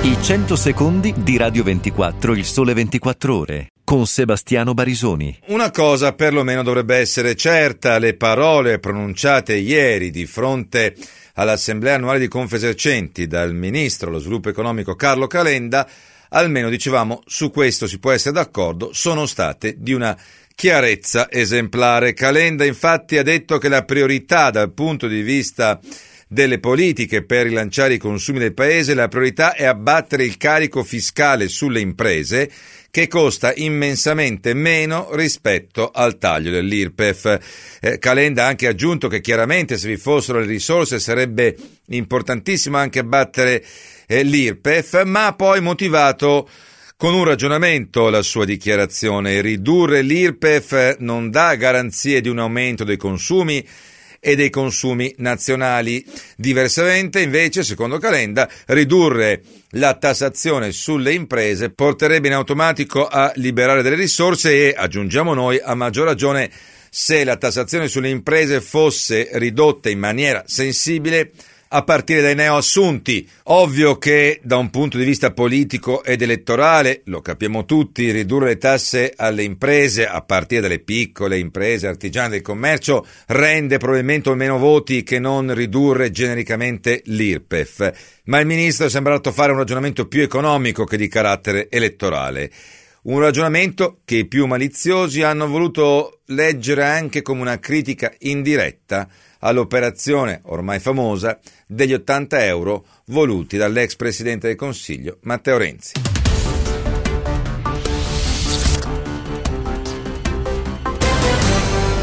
I 100 secondi di Radio 24, il sole 24 ore, con Sebastiano Barisoni. Una cosa perlomeno dovrebbe essere certa, le parole pronunciate ieri di fronte all'Assemblea annuale di Confesercenti dal Ministro dello Sviluppo Economico Carlo Calenda, almeno dicevamo su questo si può essere d'accordo, sono state di una chiarezza esemplare. Calenda infatti ha detto che la priorità dal punto di vista delle politiche per rilanciare i consumi del Paese, la priorità è abbattere il carico fiscale sulle imprese che costa immensamente meno rispetto al taglio dell'IRPEF. Eh, Calenda ha anche aggiunto che chiaramente se vi fossero le risorse sarebbe importantissimo anche abbattere eh, l'IRPEF, ma ha poi motivato con un ragionamento la sua dichiarazione. Ridurre l'IRPEF non dà garanzie di un aumento dei consumi e dei consumi nazionali. Diversamente, invece, secondo Calenda, ridurre la tassazione sulle imprese porterebbe in automatico a liberare delle risorse e, aggiungiamo noi, a maggior ragione se la tassazione sulle imprese fosse ridotta in maniera sensibile a partire dai neoassunti. Ovvio che da un punto di vista politico ed elettorale, lo capiamo tutti, ridurre le tasse alle imprese, a partire dalle piccole imprese artigiane del commercio, rende probabilmente meno voti che non ridurre genericamente l'IRPEF. Ma il ministro è sembrato fare un ragionamento più economico che di carattere elettorale. Un ragionamento che i più maliziosi hanno voluto leggere anche come una critica indiretta all'operazione ormai famosa degli 80 euro voluti dall'ex presidente del Consiglio Matteo Renzi.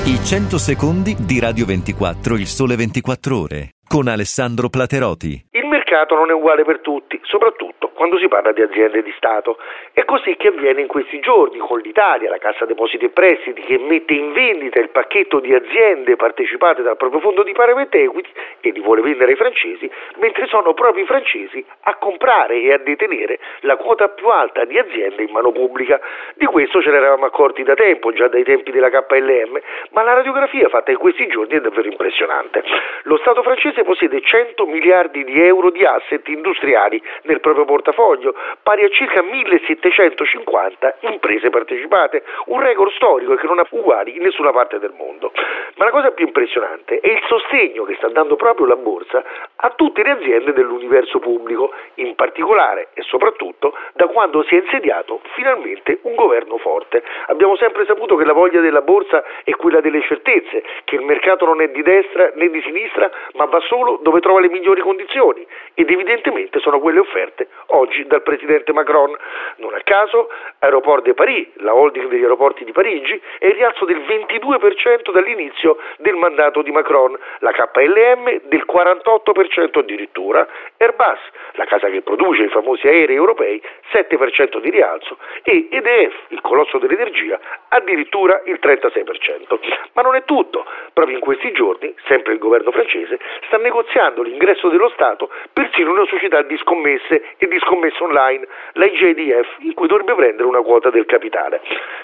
I 100 secondi di Radio 24, il sole 24 ore, con Alessandro Plateroti. Il mercato non è uguale per tutti, soprattutto quando si parla di aziende di Stato. È così che avviene in questi giorni con l'Italia, la Cassa Depositi e Prestiti, che mette in vendita il pacchetto di aziende partecipate dal proprio fondo di private equity e li vuole vendere ai francesi, mentre sono proprio i francesi a comprare e a detenere la quota più alta di aziende in mano pubblica. Di questo ce ne eravamo accorti da tempo, già dai tempi della KLM, ma la radiografia fatta in questi giorni è davvero impressionante. Lo Stato francese possiede 100 miliardi di euro di asset industriali nel proprio portafoglio pari a circa 1750 imprese partecipate, un record storico che non ha uguali in nessuna parte del mondo. Ma la cosa più impressionante è il sostegno che sta dando proprio la borsa a tutte le aziende dell'universo pubblico, in particolare e soprattutto da quando si è insediato finalmente un governo forte. Abbiamo sempre saputo che la voglia della borsa è quella delle certezze, che il mercato non è di destra né di sinistra, ma va solo dove trova le migliori condizioni ed evidentemente sono quelle offerte oggi dal presidente Macron. Non a caso, Aeroport de Paris, la holding degli aeroporti di Parigi, è in rialzo del 22% dall'inizio del mandato di Macron, la KLM del 48% addirittura, Airbus, la casa che produce i famosi aerei europei, 7% di rialzo e EDF, il colosso dell'energia, addirittura il 36%. Ma non è tutto, proprio in questi giorni, sempre il governo francese sta negoziando l'ingresso dello Stato persino in una società di scommesse e di scommesse online, la IJDF, in cui dovrebbe prendere una quota del capitale.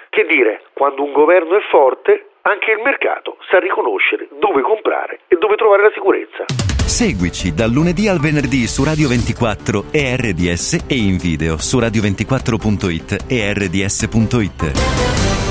Che dire, quando un governo è forte, anche il mercato sa riconoscere dove comprare e dove trovare la sicurezza. Seguici dal lunedì al venerdì su Radio 24 e RDS e in video su radio24.it e rds.it.